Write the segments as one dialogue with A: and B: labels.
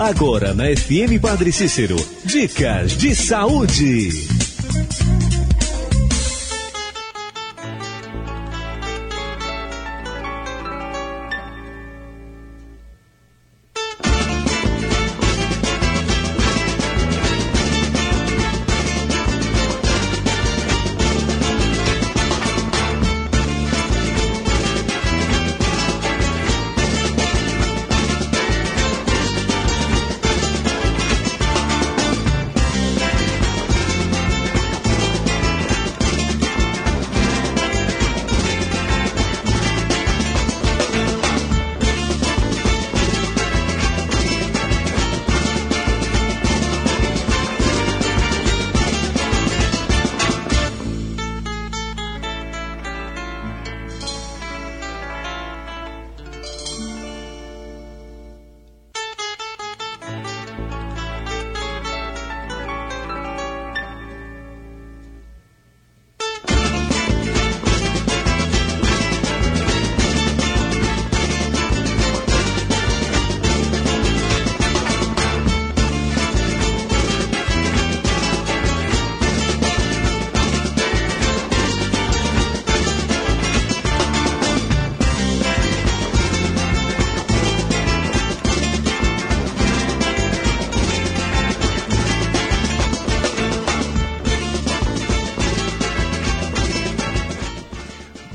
A: Agora na FM Padre Cícero, dicas de saúde.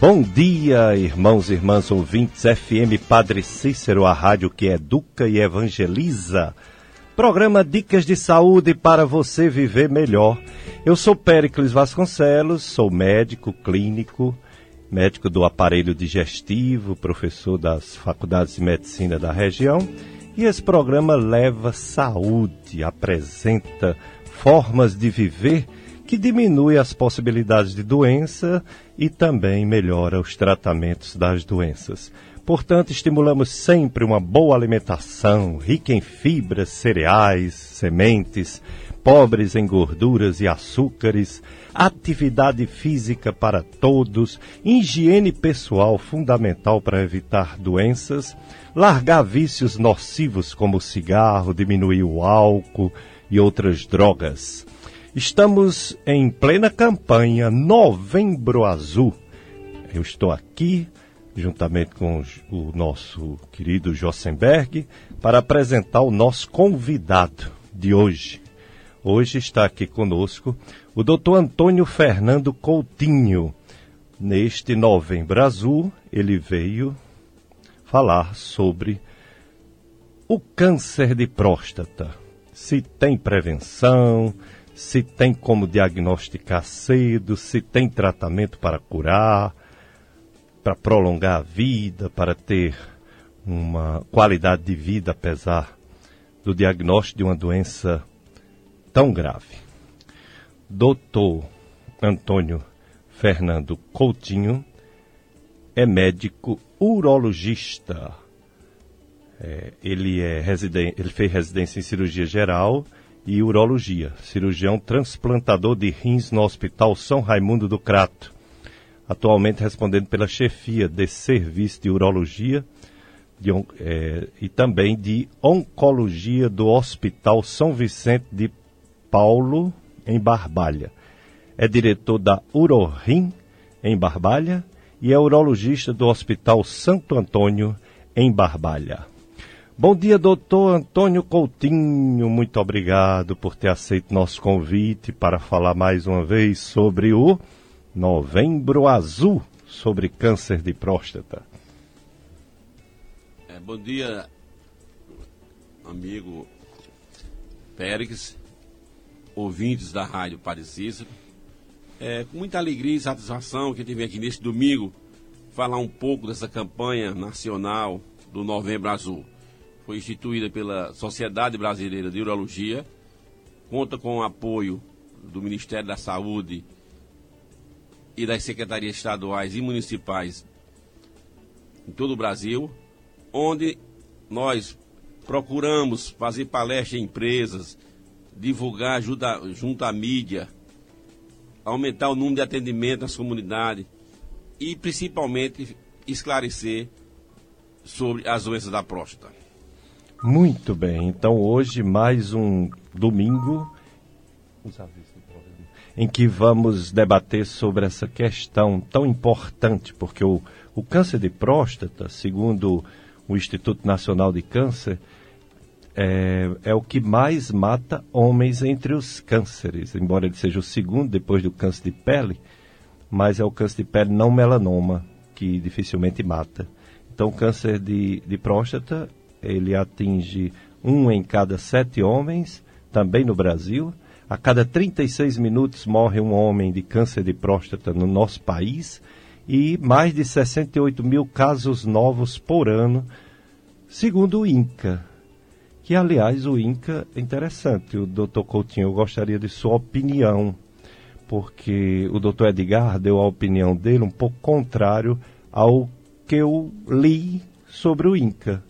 B: Bom dia, irmãos e irmãs ouvintes, FM Padre Cícero, a rádio que educa e evangeliza. Programa Dicas de Saúde para você viver melhor. Eu sou Péricles Vasconcelos, sou médico clínico, médico do aparelho digestivo, professor das faculdades de medicina da região. E esse programa leva saúde, apresenta formas de viver que diminui as possibilidades de doença e também melhora os tratamentos das doenças. Portanto, estimulamos sempre uma boa alimentação, rica em fibras, cereais, sementes, pobres em gorduras e açúcares, atividade física para todos, higiene pessoal fundamental para evitar doenças, largar vícios nocivos como o cigarro, diminuir o álcool e outras drogas. Estamos em plena campanha Novembro Azul. Eu estou aqui, juntamente com o nosso querido Jossenberg, para apresentar o nosso convidado de hoje. Hoje está aqui conosco o Dr. Antônio Fernando Coutinho. Neste Novembro Azul, ele veio falar sobre o câncer de próstata. Se tem prevenção, se tem como diagnosticar cedo, se tem tratamento para curar, para prolongar a vida, para ter uma qualidade de vida apesar do diagnóstico de uma doença tão grave. Doutor Antônio Fernando Coutinho é médico urologista. É, ele, é ele fez residência em cirurgia geral e urologia, cirurgião transplantador de rins no Hospital São Raimundo do Crato. Atualmente respondendo pela chefia de serviço de urologia de, é, e também de oncologia do Hospital São Vicente de Paulo, em Barbalha. É diretor da Urorim, em Barbalha, e é urologista do Hospital Santo Antônio, em Barbalha. Bom dia, doutor Antônio Coutinho. Muito obrigado por ter aceito nosso convite para falar mais uma vez sobre o Novembro Azul, sobre câncer de próstata.
C: É, bom dia, amigo Pérez, ouvintes da Rádio Parecíssimo. É com muita alegria e satisfação que eu tive aqui neste domingo falar um pouco dessa campanha nacional do Novembro Azul foi instituída pela Sociedade Brasileira de Urologia, conta com o apoio do Ministério da Saúde e das secretarias estaduais e municipais em todo o Brasil, onde nós procuramos fazer palestras em empresas, divulgar ajuda, junto à mídia, aumentar o número de atendimento nas comunidades e principalmente esclarecer sobre as doenças da próstata.
B: Muito bem, então hoje mais um domingo em que vamos debater sobre essa questão tão importante, porque o, o câncer de próstata, segundo o Instituto Nacional de Câncer, é, é, o que mais mata homens entre os cânceres, embora ele seja o segundo depois do câncer de pele, mas é o câncer de pele não melanoma, que dificilmente mata. Então, o câncer de, de próstata, ele atinge um em cada sete homens, também no Brasil. A cada 36 minutos morre um homem de câncer de próstata no nosso país e mais de 68 mil casos novos por ano, segundo o INCA. Que, aliás, o INCA é interessante. O doutor Coutinho, eu gostaria de sua opinião, porque o doutor Edgar deu a opinião dele um pouco contrário ao que eu li sobre o INCA.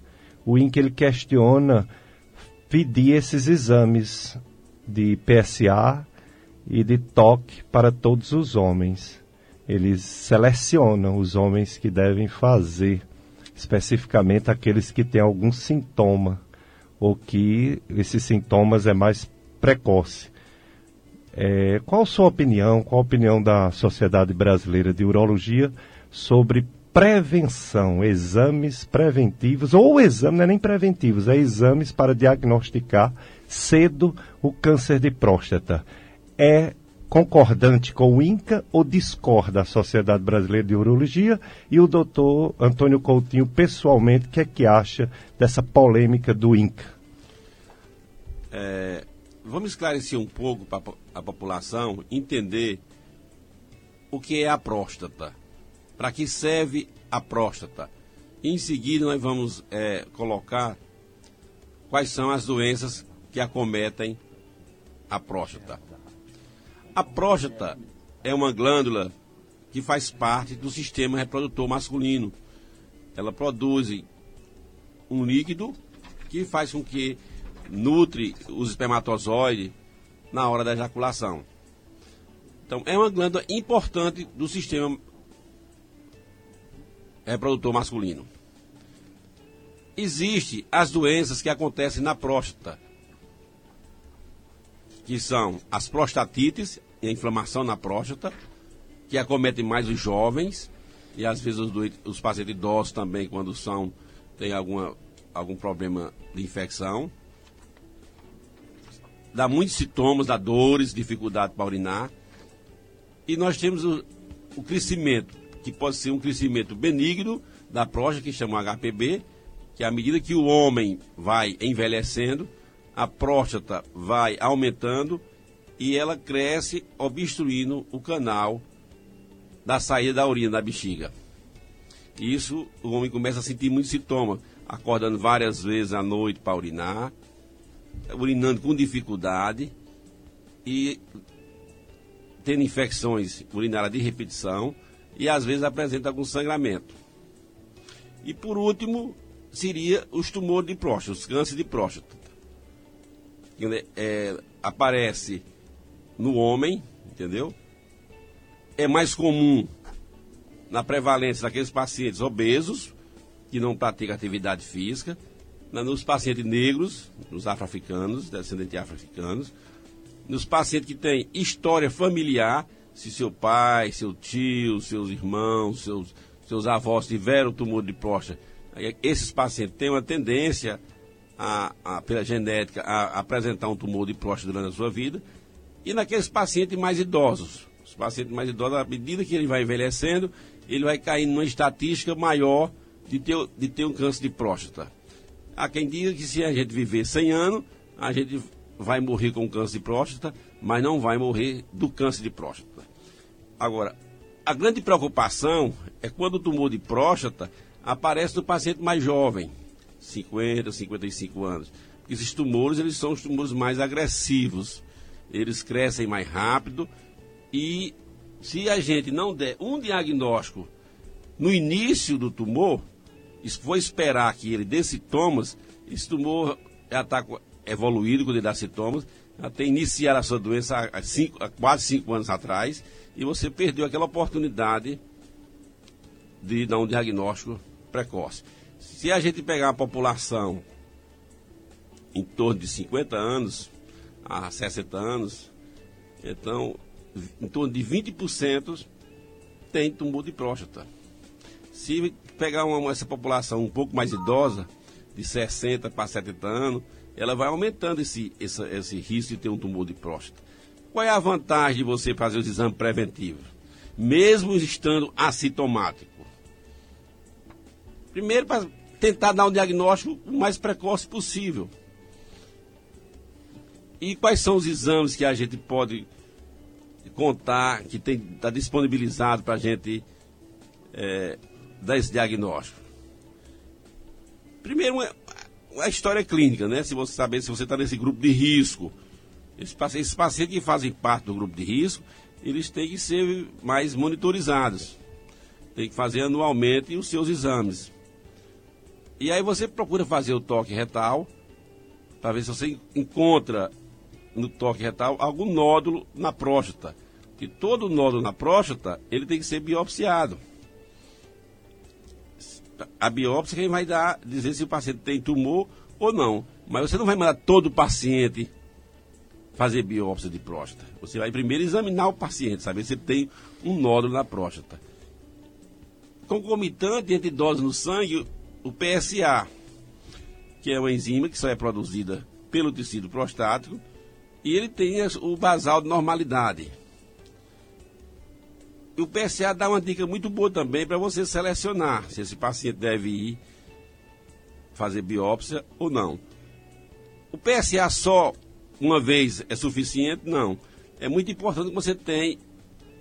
B: O INCA ele questiona pedir esses exames de PSA e de toque para todos os homens. Eles selecionam os homens que devem fazer, especificamente aqueles que têm algum sintoma ou que esses sintomas é mais precoce. É, qual a sua opinião, qual a opinião da Sociedade Brasileira de Urologia sobre prevenção, exames preventivos, ou exame, não é nem preventivos, é exames para diagnosticar cedo o câncer de próstata. É concordante com o INCA ou discorda a Sociedade Brasileira de Urologia? E o doutor Antônio Coutinho, pessoalmente, o que é que acha dessa polêmica do INCA?
C: É, vamos esclarecer um pouco para a população entender o que é a próstata para que serve a próstata. Em seguida, nós vamos é, colocar quais são as doenças que acometem a próstata. A próstata é uma glândula que faz parte do sistema reprodutor masculino. Ela produz um líquido que faz com que nutre os espermatozoides na hora da ejaculação. Então, é uma glândula importante do sistema reprodutor masculino. Existem as doenças que acontecem na próstata, que são as prostatites, a inflamação na próstata, que acometem mais os jovens e às vezes os, os pacientes idosos também, quando são têm alguma, algum problema de infecção. Dá muitos sintomas, dá dores, dificuldade para urinar. E nós temos o, o crescimento que pode ser um crescimento benigno da próstata, que chama HPB, que à medida que o homem vai envelhecendo, a próstata vai aumentando e ela cresce obstruindo o canal da saída da urina da bexiga. Isso o homem começa a sentir muitos sintomas, acordando várias vezes à noite para urinar, urinando com dificuldade e tendo infecções urinárias de repetição e às vezes apresenta algum sangramento. E por último, seria os tumores de próstata, os cânceres de próstata. Que, é, aparece no homem, entendeu? É mais comum na prevalência daqueles pacientes obesos, que não praticam atividade física, nos pacientes negros, nos afro-africanos, descendentes afro-africanos, nos pacientes que têm história familiar se seu pai, seu tio, seus irmãos, seus, seus avós tiveram tumor de próstata, esses pacientes têm uma tendência, a, a, pela genética, a, apresentar um tumor de próstata durante a sua vida. E naqueles pacientes mais idosos, os pacientes mais idosos, à medida que ele vai envelhecendo, ele vai cair numa estatística maior de ter, de ter um câncer de próstata. Há quem diga que se a gente viver 100 anos, a gente vai morrer com câncer de próstata, mas não vai morrer do câncer de próstata. Agora, a grande preocupação é quando o tumor de próstata aparece no paciente mais jovem, 50, 55 anos. Esses tumores, eles são os tumores mais agressivos. Eles crescem mais rápido e se a gente não der um diagnóstico no início do tumor, se for esperar que ele dê sintomas, esse tumor já está evoluído quando ele dá sintomas, até iniciar a sua doença há, cinco, há quase cinco anos atrás, e você perdeu aquela oportunidade de dar um diagnóstico precoce. Se a gente pegar a população em torno de 50 anos a 60 anos, então em torno de 20% tem tumor de próstata. Se pegar uma, essa população um pouco mais idosa, de 60 para 70 anos, ela vai aumentando esse, esse, esse risco de ter um tumor de próstata. Qual é a vantagem de você fazer os exames preventivos? Mesmo estando assintomático. Primeiro, para tentar dar um diagnóstico o mais precoce possível. E quais são os exames que a gente pode contar, que está disponibilizado para a gente é, dar esse diagnóstico? Primeiro, a história clínica, né? Se você saber se você está nesse grupo de risco. Esses pacientes, que fazem parte do grupo de risco, eles têm que ser mais monitorizados. Tem que fazer anualmente os seus exames. E aí você procura fazer o toque retal, para ver se você encontra no toque retal algum nódulo na próstata. Que todo nódulo na próstata, ele tem que ser biopsiado. A biópsia quem vai dar, dizer se o paciente tem tumor ou não. Mas você não vai mandar todo o paciente fazer biópsia de próstata. Você vai primeiro examinar o paciente, saber se ele tem um nódulo na próstata. Concomitante entre doses no sangue, o PSA, que é uma enzima que só é produzida pelo tecido prostático, e ele tem o basal de normalidade. E o PSA dá uma dica muito boa também para você selecionar se esse paciente deve ir fazer biópsia ou não. O PSA só uma vez é suficiente? Não. É muito importante que você tenha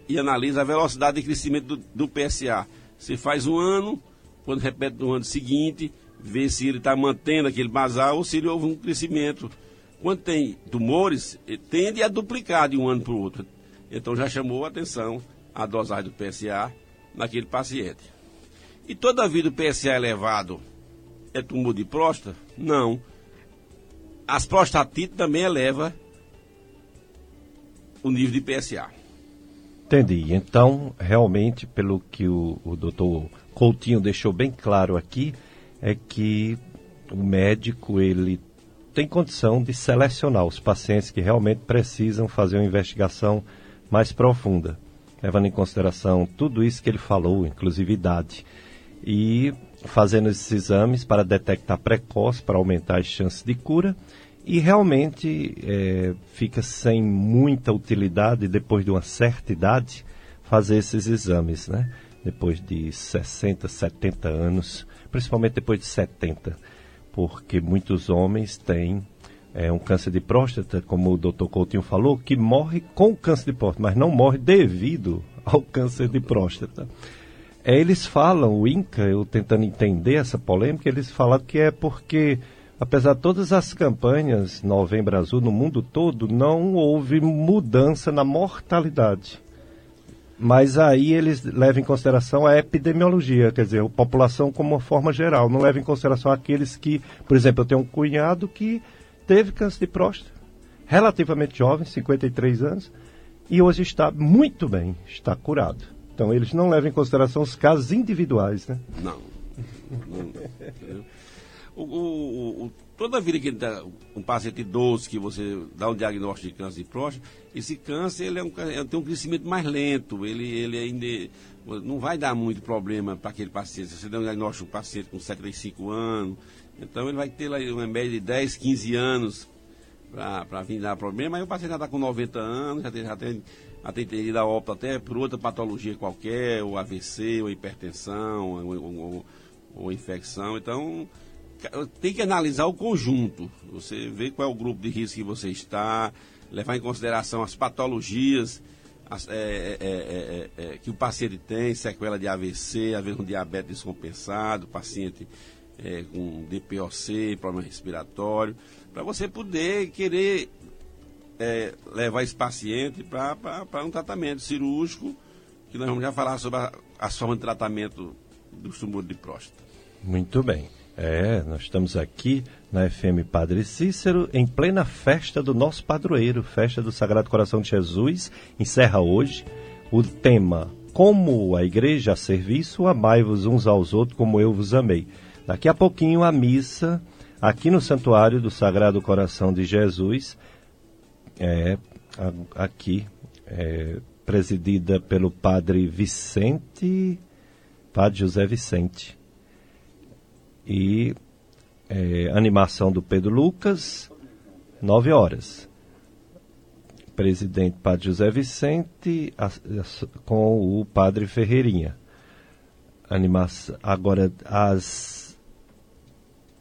C: e analise a velocidade de crescimento do, do PSA. Você faz um ano, quando repete no ano seguinte, vê se ele está mantendo aquele basal ou se ele houve um crescimento quando tem tumores, eh, tende a duplicar de um ano para o outro. Então já chamou a atenção a dosagem do PSA naquele paciente. E toda vida o PSA elevado é tumor de próstata? Não. As prostatites também eleva o nível de PSA.
B: Entendi. Então, realmente, pelo que o, o doutor Coutinho deixou bem claro aqui, é que o médico ele tem condição de selecionar os pacientes que realmente precisam fazer uma investigação mais profunda, levando em consideração tudo isso que ele falou, inclusive idade, e fazendo esses exames para detectar precoce, para aumentar as chances de cura, e realmente é, fica sem muita utilidade depois de uma certa idade fazer esses exames, né? Depois de 60, 70 anos, principalmente depois de 70 porque muitos homens têm é, um câncer de próstata, como o doutor Coutinho falou, que morre com câncer de próstata, mas não morre devido ao câncer de próstata. É, eles falam, o INCA, eu tentando entender essa polêmica, eles falam que é porque, apesar de todas as campanhas Novembro Azul no mundo todo, não houve mudança na mortalidade. Mas aí eles levam em consideração a epidemiologia, quer dizer, a população como uma forma geral. Não leva em consideração aqueles que, por exemplo, eu tenho um cunhado que teve câncer de próstata, relativamente jovem, 53 anos, e hoje está muito bem, está curado. Então eles não levam em consideração os casos individuais, né?
C: Não. não o, o, o, toda vida que dá um paciente idoso que você dá um diagnóstico de câncer de próstata, esse câncer ele é um, ele tem um crescimento mais lento, ele, ele ainda não vai dar muito problema para aquele paciente. Se você der um diagnóstico um paciente com 75 anos, então ele vai ter lá uma média de 10, 15 anos para vir dar problema, aí o paciente já está com 90 anos, já tem, já tem, a óbito até por outra patologia qualquer, ou AVC, ou hipertensão, ou, ou, ou, ou infecção, então tem que analisar o conjunto. Você vê qual é o grupo de risco que você está, levar em consideração as patologias as, é, é, é, que o paciente tem, sequela de AVC, às vezes um diabetes descompensado, paciente com DPOC, problema respiratório, para você poder querer levar esse paciente para um tratamento cirúrgico, que nós vamos já falar sobre a, a forma de tratamento do tumor de próstata.
B: Muito bem. É, nós estamos aqui na FM Padre Cícero, em plena festa do nosso padroeiro, festa do Sagrado Coração de Jesus. Encerra hoje o tema Como a Igreja a Serviço, amai-vos uns aos outros como eu vos amei. Daqui a pouquinho a missa aqui no Santuário do Sagrado Coração de Jesus, é, aqui, é, presidida pelo padre Vicente, padre José Vicente. E é, animação do Pedro Lucas, nove horas. Presidente Padre José Vicente a, a, com o Padre Ferreirinha. Animação, agora, às,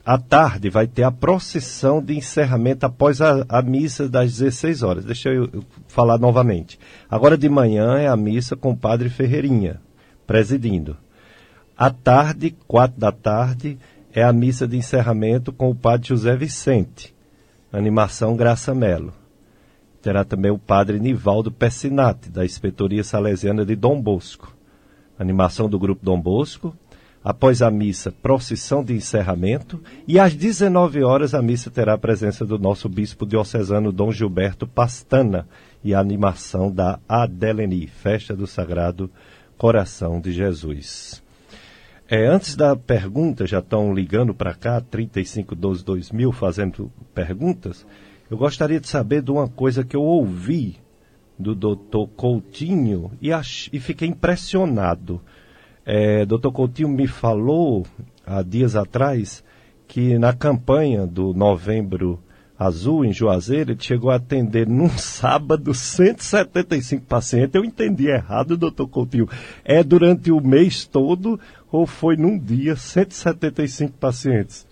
B: à tarde vai ter a procissão de encerramento após a, a missa das 16 horas. Deixa eu, eu falar novamente. Agora de manhã é a missa com o Padre Ferreirinha, presidindo. À tarde, quatro da tarde, é a missa de encerramento com o padre José Vicente, animação Graça Melo. Terá também o padre Nivaldo Pessinati, da Inspetoria Salesiana de Dom Bosco. Animação do grupo Dom Bosco. Após a missa, procissão de encerramento. E às 19 horas, a missa terá a presença do nosso bispo diocesano Dom Gilberto Pastana e a animação da Adeleni, Festa do Sagrado Coração de Jesus. É, antes da pergunta, já estão ligando para cá, 3512-2000, fazendo perguntas. Eu gostaria de saber de uma coisa que eu ouvi do doutor Coutinho e, ach, e fiquei impressionado. É, doutor Coutinho me falou há dias atrás que na campanha do novembro Azul, em Juazeiro, ele chegou a atender num sábado 175 pacientes. Eu entendi errado, doutor Coutinho. É durante o mês todo ou foi num dia 175 pacientes?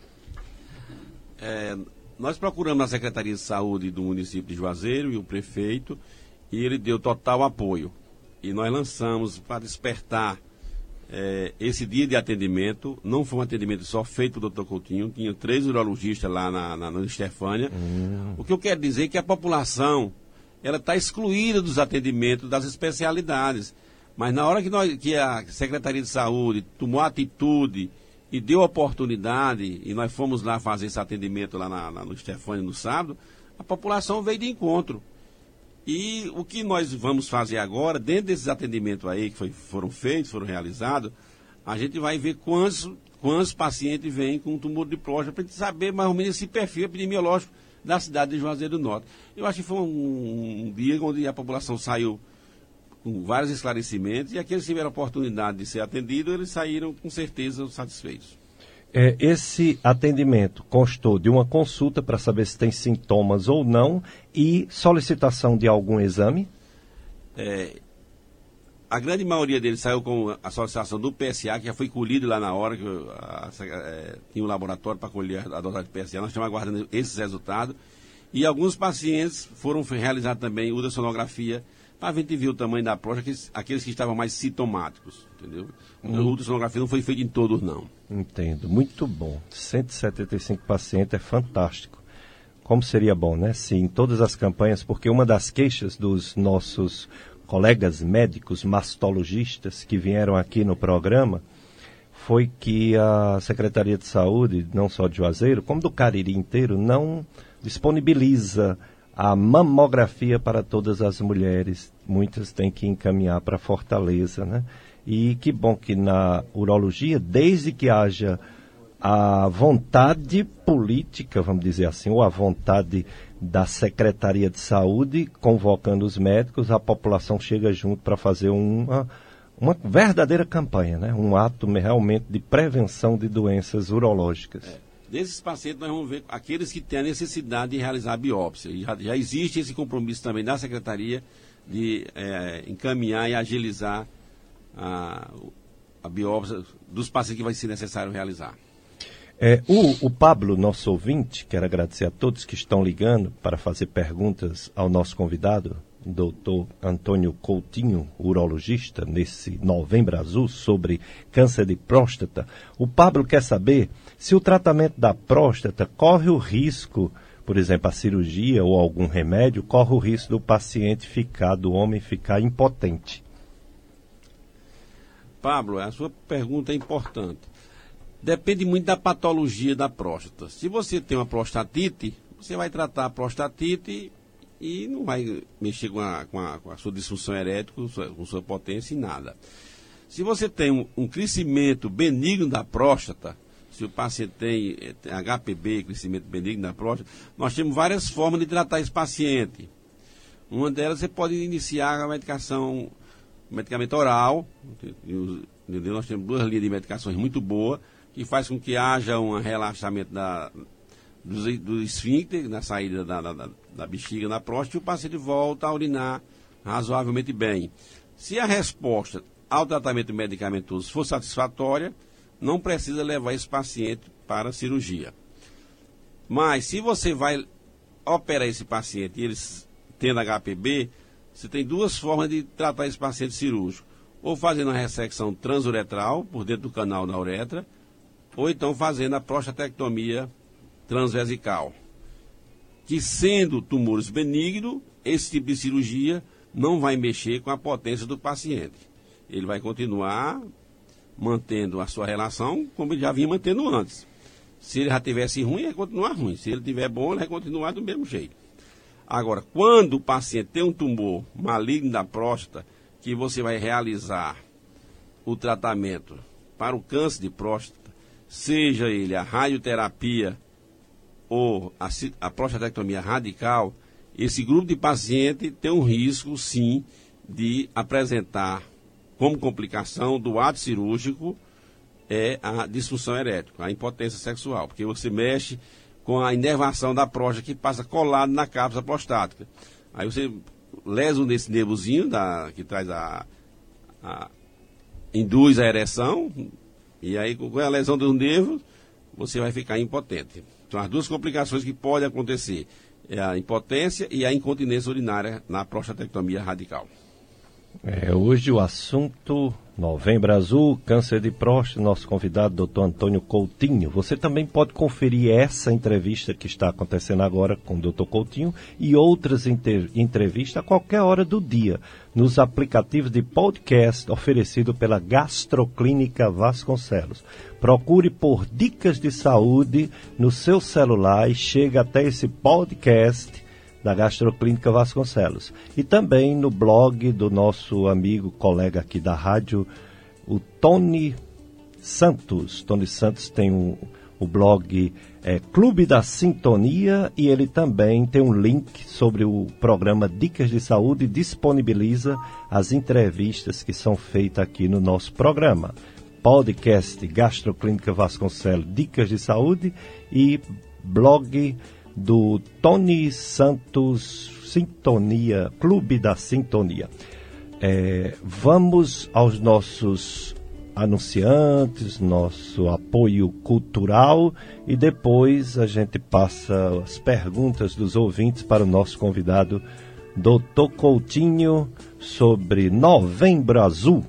C: É, nós procuramos a Secretaria de Saúde do município de Juazeiro e o prefeito, e ele deu total apoio. E nós lançamos para despertar é, esse dia de atendimento. Não foi um atendimento só feito pelo doutor Coutinho, tinha três urologistas lá na, na, na Estefânia. Hum. O que eu quero dizer é que a população ela está excluída dos atendimentos das especialidades. Mas na hora que, nós, que a Secretaria de Saúde tomou atitude e deu oportunidade, e nós fomos lá fazer esse atendimento lá na, na, no Stefani no sábado, a população veio de encontro. E o que nós vamos fazer agora, dentro desses atendimentos aí que foi, foram feitos, foram realizados, a gente vai ver quantos, quantos pacientes vêm com tumor de próstata, para a gente saber mais ou menos esse perfil epidemiológico da cidade de Juazeiro do Norte. Eu acho que foi um, um dia onde a população saiu com vários esclarecimentos, e aqueles que tiveram a oportunidade de ser atendidos, eles saíram com certeza satisfeitos.
B: É, esse atendimento constou de uma consulta para saber se tem sintomas ou não e solicitação de algum exame?
C: É, a grande maioria deles saiu com a solicitação do PSA, que já foi colhido lá na hora, que a, a, é, tinha um laboratório para colher a dosagem de PSA. Nós estamos aguardando esses resultados. E alguns pacientes foram realizar também ultrassonografia a gente viu o tamanho da próstata, aqueles que estavam mais sintomáticos, entendeu? Hum. Ultrassonografia não foi feita em todos, não.
B: Entendo, muito bom. 175 pacientes é fantástico. Como seria bom, né? Se em todas as campanhas, porque uma das queixas dos nossos colegas médicos mastologistas que vieram aqui no programa foi que a Secretaria de Saúde, não só de Juazeiro, como do Cariri inteiro, não disponibiliza a mamografia para todas as mulheres. Muitas têm que encaminhar para Fortaleza, né? E que bom que na urologia, desde que haja a vontade política, vamos dizer assim, ou a vontade da Secretaria de Saúde, convocando os médicos, a população chega junto para fazer uma, uma verdadeira campanha, né? um ato realmente de prevenção de doenças urológicas. É.
C: Desses pacientes, nós vamos ver aqueles que têm a necessidade de realizar a biópsia. E já, já existe esse compromisso também da Secretaria de é, encaminhar e agilizar a, a biópsia dos pacientes que vai ser necessário realizar.
B: É, o, o, Pablo, nosso ouvinte, quero agradecer a todos que estão ligando para fazer perguntas ao nosso convidado, doutor Antônio Coutinho, urologista, nesse Novembro Azul, sobre câncer de próstata. O Pablo quer saber se o tratamento da próstata corre o risco, por exemplo, a cirurgia ou algum remédio, corre o risco do paciente ficar, do homem ficar impotente.
C: Pablo, a sua pergunta é importante. Depende muito da patologia da próstata. Se você tem uma prostatite, você vai tratar a prostatite e não vai mexer com a, com a, com a sua disfunção erétil, com sua, com sua potência e nada. Se você tem um, um, crescimento benigno da próstata, se o paciente tem, eh, tem HPB, crescimento benigno da próstata, nós temos várias formas de tratar esse paciente. Uma delas você pode iniciar a medicação, medicamento oral. Entendeu? Nós temos duas linhas de medicações muito boas, que faz com que haja um relaxamento da, do, do esfíncter, na saída da, da, da bexiga na próstata, e o paciente volta a urinar razoavelmente bem. Se a resposta ao tratamento medicamentoso for satisfatória, não precisa levar esse paciente para a cirurgia. Mas se você vai operar esse paciente e eles tendo HPB, você tem duas formas de tratar esse paciente cirúrgico. Ou fazendo a ressecção transuretral por dentro do canal da uretra, ou então fazendo a prostatectomia transvesical. Que sendo tumores benignos, esse tipo de cirurgia não vai mexer com a potência do paciente. Ele vai continuar mantendo a sua relação como ele já vinha mantendo antes. Se ele já tivesse ruim, vai continuar ruim. Se ele tiver bom, ele vai continuar do mesmo jeito. Agora, quando o paciente tem um tumor maligno da próstata, que você vai realizar o tratamento para o câncer de próstata, seja ele a radioterapia ou a, a prostatectomia radical, esse grupo de paciente tem um risco, sim, de apresentar como complicação do ato cirúrgico é a disfunção erética, a impotência sexual, porque você mexe com a inervação da próstata que passa colado na cápsula prostática. Aí você lesa nesse nervozinho da, que traz a, a, induz a ereção e aí com a lesão dos nervos você vai ficar impotente. São as duas complicações que podem acontecer é a impotência e a incontinência urinária na prostatectomia radical.
B: É, hoje o assunto Novembro Azul, câncer de próstata, nosso convidado, doutor Antônio Coutinho. Você também pode conferir essa entrevista que está acontecendo agora com o doutor Coutinho e outras entrevistas a qualquer hora do dia nos aplicativos de podcast oferecido pela Gastroclínica Vasconcelos. Procure por dicas de saúde no seu celular e chega até esse podcast da Gastroclínica Vasconcelos. E também no blog do nosso amigo, colega aqui da rádio, o Tony Santos. Tony Santos tem um, o blog é, Clube da Sintonia e ele também tem um link sobre o programa Dicas de Saúde e disponibiliza as entrevistas que são feitas aqui no nosso programa. Podcast Gastroclínica Vasconcelos Dicas de Saúde e blog do Tony Santos Sintonia, Clube da Sintonia. É, vamos aos nossos anunciantes, nosso apoio cultural e depois a gente passa as perguntas dos ouvintes para o nosso convidado, Dr. Coutinho, sobre Novembro Azul.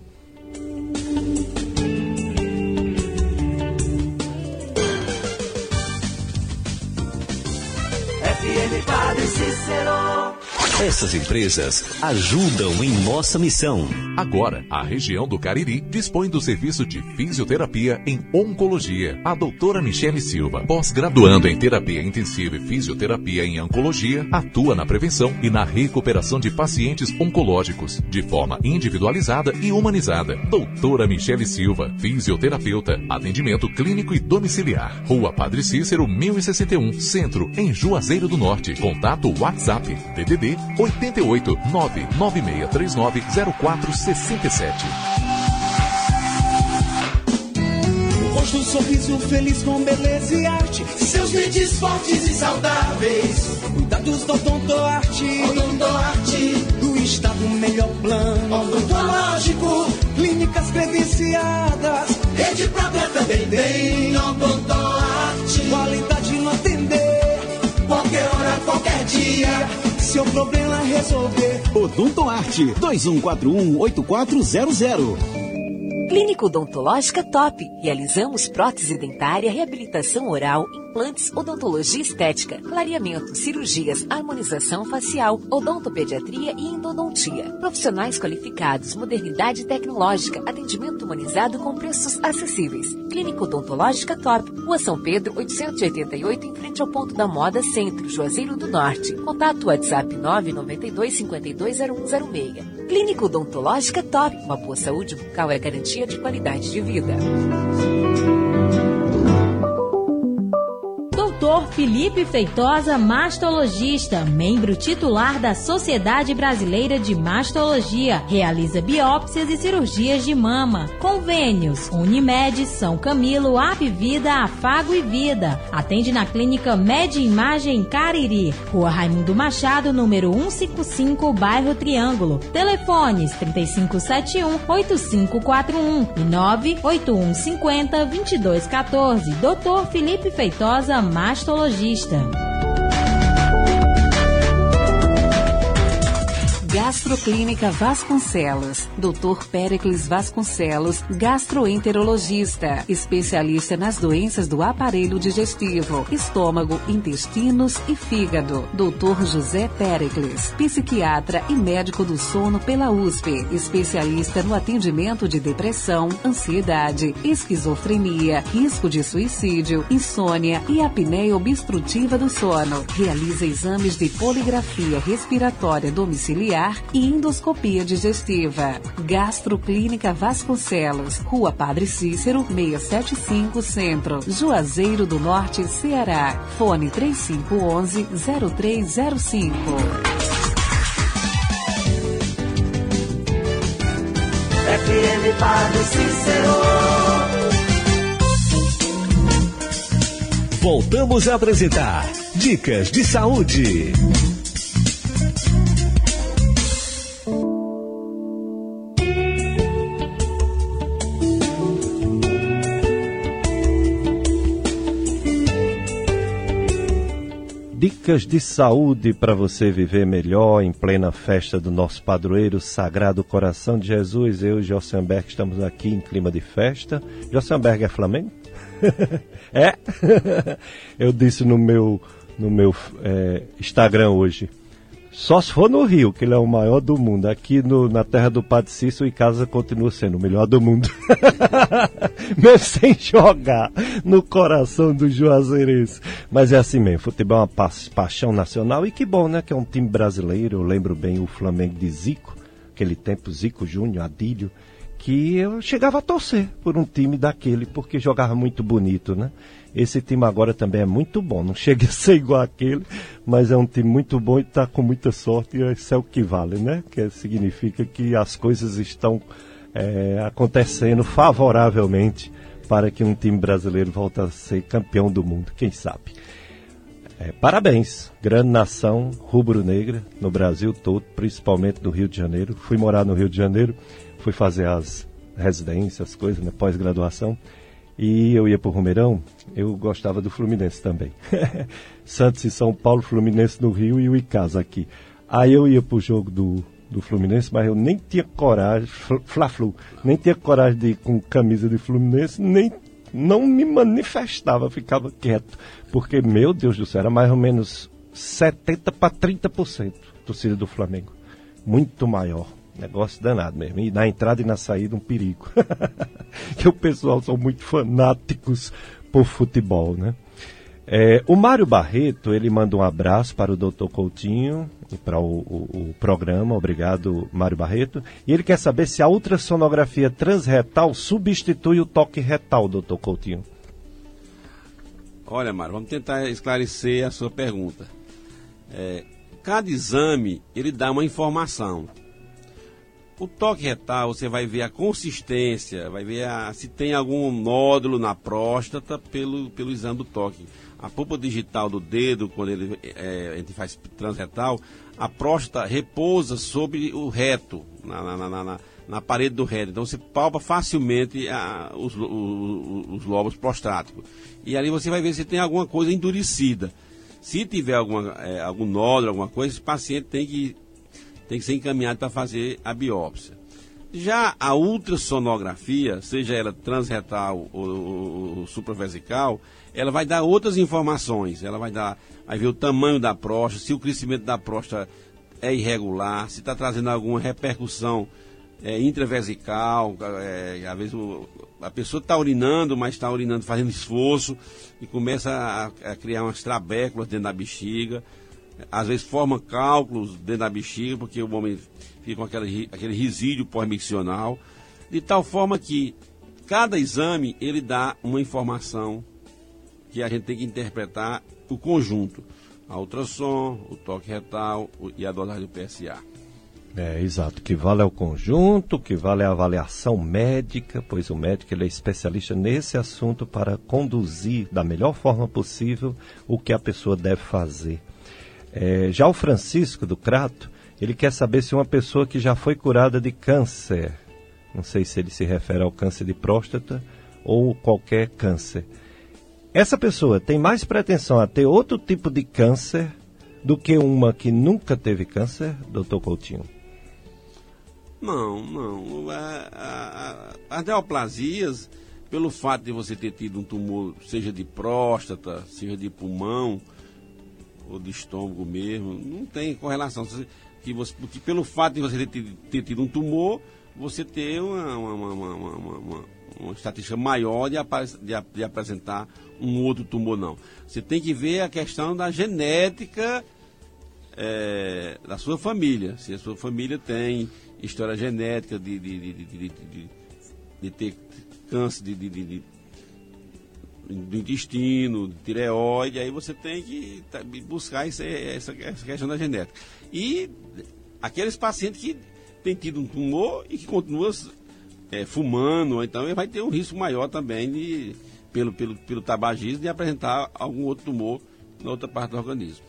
A: Essas empresas ajudam em nossa missão.
D: Agora, a região do Cariri dispõe do serviço de fisioterapia em oncologia. A doutora Michele Silva, pós-graduando em terapia intensiva e fisioterapia em oncologia, atua na prevenção e na recuperação de pacientes oncológicos, de forma individualizada e humanizada. Doutora Michele Silva, fisioterapeuta, atendimento clínico e domiciliar. Rua Padre Cícero, 1061, Centro, em Juazeiro do Norte. Contato WhatsApp, DDD 88 99639 0467.
E: Rosto, um sorriso feliz com beleza e arte. Seus dentes fortes e saudáveis. Cuidados do Odontoarte. Odontoarte. Do estado melhor plano. Odontológico. Clínicas credenciadas. Rede própria também tem. Qualidade no atender. Qualquer hora, qualquer dia seu problema resolver.
A: Odonto Arte 2141 8400
F: Clínica Odontológica Top. Realizamos prótese dentária, reabilitação oral, implantes, odontologia estética, clareamento, cirurgias, harmonização facial, odontopediatria e endodontia. Profissionais qualificados, modernidade tecnológica, atendimento humanizado com preços acessíveis. Clínica Odontológica Top. Rua São Pedro, 888, em frente ao ponto da moda Centro, Juazeiro do Norte. Contato WhatsApp 992 520106. Clínica Odontológica Top. Uma boa saúde bucal é garantia de qualidade de vida.
G: Dr. Felipe Feitosa, mastologista, membro titular da Sociedade Brasileira de Mastologia. Realiza biópsias e cirurgias de mama. Convênios: Unimed, São Camilo, Apvida, Afago e Vida. Atende na clínica Med Imagem Cariri, Rua Raimundo Machado, número 155, bairro Triângulo. Telefones 3571 8541 e 98150 2214. Dr. Felipe Feitosa, mastologista astrologista.
F: Gastroclínica Vasconcelos. Dr. Pericles Vasconcelos, gastroenterologista, especialista nas doenças do aparelho digestivo, estômago, intestinos e fígado. Dr. José Pericles, psiquiatra e médico do sono pela USP, especialista no atendimento de depressão, ansiedade, esquizofrenia, risco de suicídio, insônia e apneia obstrutiva do sono. Realiza exames de poligrafia respiratória domiciliar e endoscopia digestiva. Gastroclínica Vasconcelos, Rua Padre Cícero, 675 Centro, Juazeiro do Norte, Ceará. Fone 3511 0305.
E: FM Padre Cícero.
A: Voltamos a apresentar Dicas de Saúde.
B: Dicas de saúde para você viver melhor em plena festa do nosso padroeiro Sagrado Coração de Jesus. Eu e Jossenberg estamos aqui em clima de festa. Jossenberg é Flamengo? é? Eu disse no meu, no meu é, Instagram hoje. Só se for no Rio, que ele é o maior do mundo. Aqui no, na terra do Padre Cícero, e casa continua sendo o melhor do mundo. mesmo sem jogar no coração do Juazeirense. Mas é assim mesmo, futebol é uma pa paixão nacional e que bom, né? Que é um time brasileiro. Eu lembro bem o Flamengo de Zico, aquele tempo Zico Júnior, Adílio, que eu chegava a torcer por um time daquele, porque jogava muito bonito, né? Esse time agora também é muito bom. Não chega a ser igual aquele, mas é um time muito bom e está com muita sorte. E isso é o que vale, né? Que significa que as coisas estão é, acontecendo favoravelmente para que um time brasileiro volte a ser campeão do mundo. Quem sabe? É, parabéns, grande nação rubro-negra no Brasil todo, principalmente no Rio de Janeiro. Fui morar no Rio de Janeiro, fui fazer as residências, as coisas, né, pós-graduação e eu ia para o Romeirão, eu gostava do Fluminense também. Santos e São Paulo, Fluminense no Rio e o Icasa aqui. Aí eu ia para o jogo do, do Fluminense, mas eu nem tinha coragem, Fla-Flu, nem tinha coragem de ir com camisa de Fluminense, nem não me manifestava, ficava quieto. Porque, meu Deus do céu, era mais ou menos 70 para 30% torcida do Flamengo. Muito maior. Negócio danado mesmo. E na entrada e na saída, um perigo. que o pessoal são muito fanáticos por futebol, né? É, o Mário Barreto, ele manda um abraço para o Dr. Coutinho e para o, o, o, programa. Obrigado, Mário Barreto. E ele quer saber se a ultrassonografia transretal substitui o toque retal, Dr. Coutinho.
C: Olha, Mário, vamos tentar esclarecer a sua pergunta. É, cada exame, ele dá uma informação. O toque retal, você vai ver a consistência, vai ver a, se tem algum nódulo na próstata pelo, pelo exame do toque. A polpa digital do dedo, quando ele, é, a gente faz transretal, a próstata repousa sobre o reto, na, na, na, na parede do reto. Então você palpa facilmente a, os, os, os lobos prostáticos. E ali você vai ver se tem alguma coisa endurecida. Se tiver alguma, é, algum nódulo, alguma coisa, esse paciente tem que tem que ser encaminhado para fazer a biópsia. Já a ultrassonografia, seja ela transretal ou, ou, ou supravesical, ela vai dar outras informações. Ela vai dar, vai ver o tamanho da próstata, se o crescimento da próstata é irregular, se está trazendo alguma repercussão é, intravesical, é, às vezes o, a pessoa está urinando, mas está urinando fazendo esforço e começa a, a criar umas trabéculas dentro da bexiga às vezes forma cálculos dentro da bexiga, porque o homem fica com aquele, aquele resíduo pós-miccional, de tal forma que cada exame ele dá uma informação que a gente tem que interpretar o conjunto. A ultrassom, o toque retal e a dosagem do PSA.
B: É, exato. Que vale é o conjunto, que vale a avaliação médica, pois o médico ele é especialista nesse assunto para conduzir da melhor forma possível o que a pessoa deve fazer. É, já o Francisco do Crato, ele quer saber se uma pessoa que já foi curada de câncer, não sei se ele se refere ao câncer de próstata ou qualquer câncer, essa pessoa tem mais pretensão a ter outro tipo de câncer do que uma que nunca teve câncer, doutor Coutinho?
C: Não, não. as neoplasias, pelo fato de você ter tido um tumor, seja de próstata, seja de pulmão, ou de estômago mesmo, não tem correlação. Que você, porque pelo fato de você ter, ter tido um tumor, você ter uma, uma, uma, uma, estatística maior de, de, de apresentar um outro tumor, não. Você tem que ver a questão da genética é, da sua família. Se a sua família tem história genética de, de, de, de, de ter câncer de, de, de, do intestino, de tireoide, aí você tem que buscar essa, essa, essa questão da genética. E aqueles pacientes que têm tido um tumor e que continuam é, fumando, então ele vai ter um risco maior também de, pelo, pelo, pelo tabagismo de apresentar algum outro tumor na outra parte do organismo.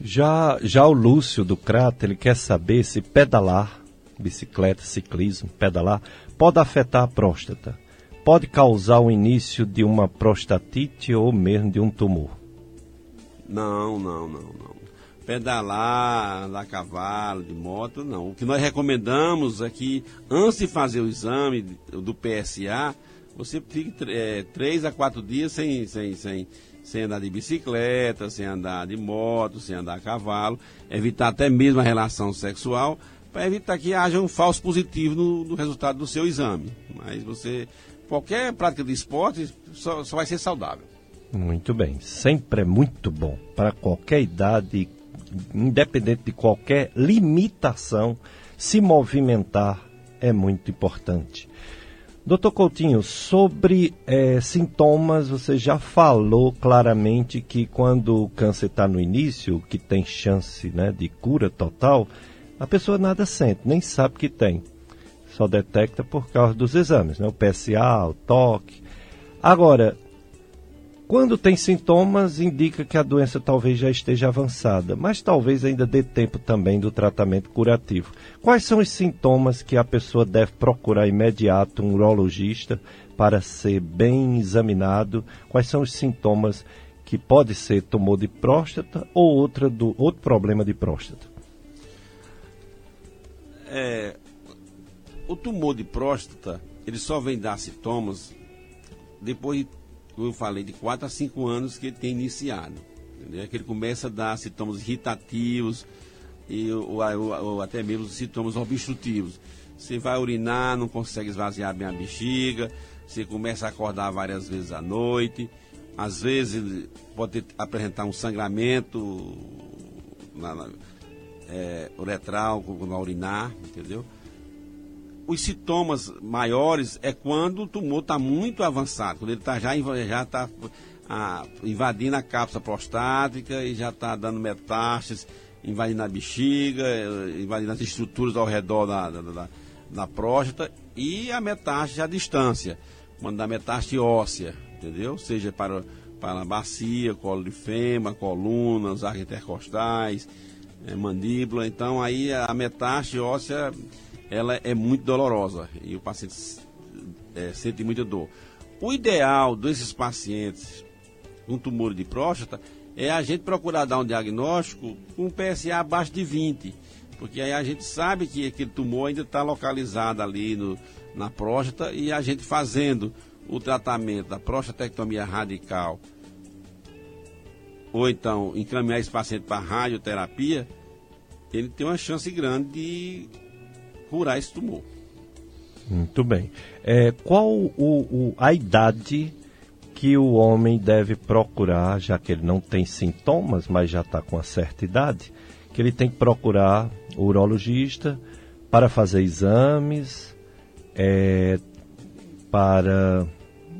B: Já, já o Lúcio do Crato, ele quer saber se pedalar, bicicleta, ciclismo, pedalar, pode afetar a próstata. Pode causar o início de uma prostatite ou mesmo de um tumor.
C: Não, não, não, não. Pedalar, andar a cavalo, de moto, não. O que nós recomendamos é que antes de fazer o exame do PSA, você fique é, três a quatro dias sem, sem, sem, sem andar de bicicleta, sem andar de moto, sem andar a cavalo, evitar até mesmo a relação sexual, para evitar que haja um falso positivo no, no, resultado do seu exame. Mas você, qualquer prática de esporte só, só vai ser saudável.
B: Muito bem, sempre é muito bom para qualquer idade, independente de qualquer limitação, se movimentar é muito importante. Doutor Coutinho, sobre é, sintomas, você já falou claramente que quando o câncer está no início, que tem chance né, de cura total, a pessoa nada sente, nem sabe que tem. Só detecta por causa dos exames, né? o PSA, o toque. Agora, quando tem sintomas, indica que a doença talvez já esteja avançada, mas talvez ainda dê tempo também do tratamento curativo. Quais são os sintomas que a pessoa deve procurar imediato um urologista para ser bem examinado? Quais são os sintomas que pode ser tumor de próstata ou outra do, outro problema de próstata?
C: É, o tumor de próstata, ele só vem dar sintomas depois de como eu falei, de 4 a 5 anos que ele tem iniciado. Entendeu? Que ele começa a dar sintomas irritativos e, ou, ou, ou até mesmo sintomas obstrutivos. Você vai urinar, não consegue esvaziar bem a bexiga, você começa a acordar várias vezes à noite, às vezes pode apresentar um sangramento na, na, é, uretral quando urinar, entendeu? Os sintomas maiores é quando o tumor está muito avançado, quando ele tá, já está ah, invadindo a cápsula prostática e já está dando metástases, invadindo a bexiga, invadindo as estruturas ao redor da, da, da, da próstata e a metástase à distância, quando dá metástase óssea, entendeu? Seja para, para a bacia, colo de fêmur, coluna, os arcos intercostais, é, mandíbula. Então aí a metástase óssea ela é muito dolorosa e o paciente é, sente muita dor. O ideal desses pacientes com tumor de próstata é a gente procurar dar um diagnóstico com PSA abaixo de 20, porque aí a gente sabe que aquele tumor ainda está localizado ali no, na próstata e a gente fazendo o tratamento da prostatectomia radical ou então encaminhar esse paciente para radioterapia, ele tem uma chance grande de curar esse tumor.
B: Muito bem. É, qual o, o, a idade que o homem deve procurar, já que ele não tem sintomas, mas já está com uma certa idade, que ele tem que procurar o urologista para fazer exames, é, para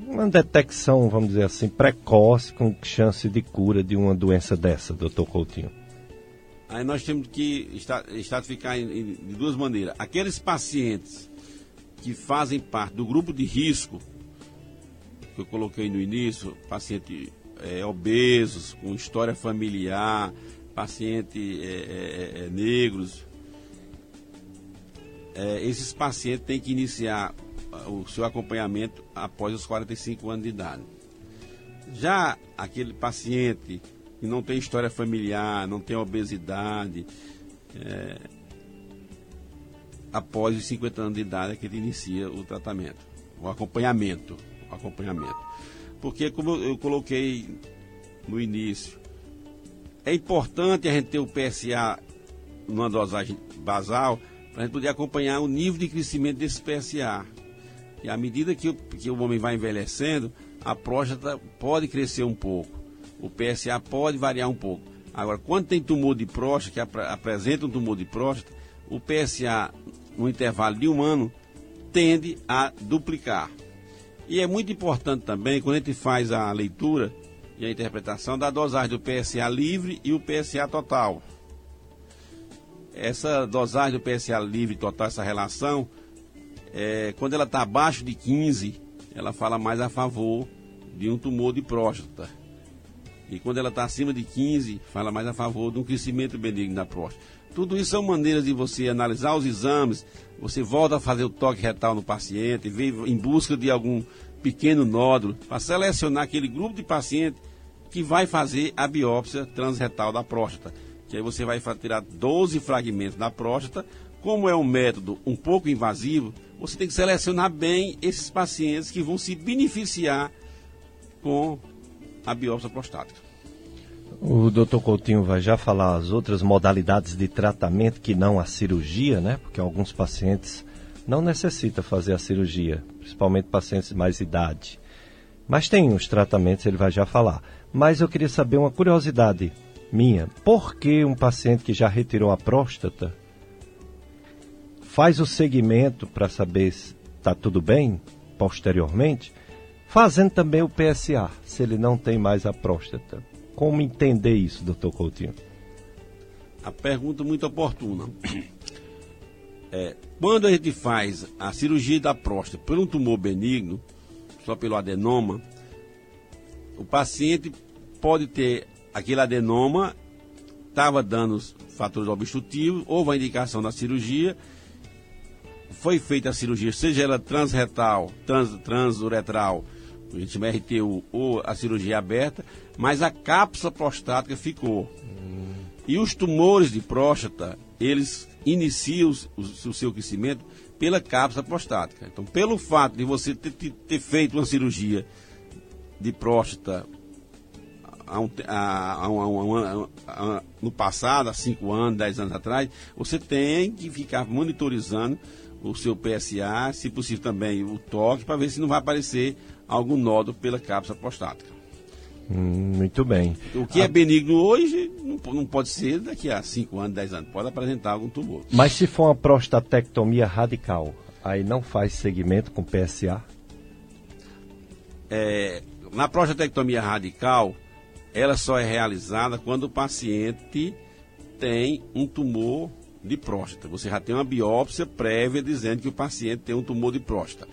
B: uma detecção, vamos dizer assim, precoce, com chance de cura de uma doença dessa, doutor Coutinho?
C: Aí nós temos que estratificar de duas maneiras. Aqueles pacientes que fazem parte do grupo de risco, que eu coloquei no início, paciente é, obesos, com história familiar, paciente é, é, negros, esses pacientes têm que iniciar o seu acompanhamento após os 45 anos de idade. Já aquele paciente que não tem história familiar, não tem obesidade, é, após os 50 anos de idade é que ele inicia o tratamento, o acompanhamento, o acompanhamento. Porque como eu coloquei no início, é importante a gente ter o PSA numa dosagem basal para a gente poder acompanhar o nível de crescimento desse PSA. E à medida que o, que o homem vai envelhecendo, a próstata pode crescer um pouco, o PSA pode variar um pouco. Agora, quando tem tumor de próstata, que ap apresenta um tumor de próstata, o PSA, no intervalo de um ano, tende a duplicar. E é muito importante também, quando a gente faz a leitura e a interpretação da dosagem do PSA livre e o PSA total. Essa dosagem do PSA livre total, essa relação, é, quando ela está abaixo de 15, ela fala mais a favor de um tumor de próstata. E quando ela está acima de 15, fala mais a favor de um crescimento benigno da próstata. Tudo isso são maneiras de você analisar os exames, você volta a fazer o toque retal no paciente, vê em busca de algum pequeno nódulo, para selecionar aquele grupo de pacientes que vai fazer a biópsia transretal da próstata. Que aí você vai tirar 12 fragmentos da próstata. Como é um método um pouco invasivo, você tem que selecionar bem esses pacientes que vão se beneficiar com a biópsia prostática.
B: O doutor Coutinho vai já falar as outras modalidades de tratamento que não a cirurgia, né? Porque alguns pacientes não necessitam fazer a cirurgia, principalmente pacientes de mais idade. Mas tem os tratamentos, ele vai já falar. Mas eu queria saber uma curiosidade minha. Por que um paciente que já retirou a próstata faz o segmento para saber se está tudo bem posteriormente, fazendo também o PSA, se ele não tem mais a próstata? Como entender isso, doutor Coutinho?
C: A pergunta muito oportuna. É, quando a gente faz a cirurgia da próstata por um tumor benigno, só pelo adenoma, o paciente pode ter aquele adenoma, estava dando fatores obstrutivos, houve a indicação da cirurgia, foi feita a cirurgia, seja ela transretal, trans, transuretral, a gente chama RTU, ou a cirurgia aberta, mas a cápsula prostática ficou. Hum. E os tumores de próstata, eles iniciam o, o, seu crescimento pela cápsula prostática. Então, pelo fato de você ter, ter feito uma cirurgia de próstata no passado, há 5 anos, 10 anos atrás, você tem que ficar monitorizando o seu PSA, se possível também o toque, para ver se não vai aparecer algum nódulo pela cápsula prostática.
B: Hum, muito bem.
C: O que é benigno hoje não, não pode ser daqui a 5 anos, 10 anos. Pode apresentar algum tumor.
B: Mas se for uma prostatectomia radical, aí não faz segmento com PSA?
C: É, na prostatectomia radical, ela só é realizada quando o paciente tem um tumor de próstata. Você já tem uma biópsia prévia dizendo que o paciente tem um tumor de próstata.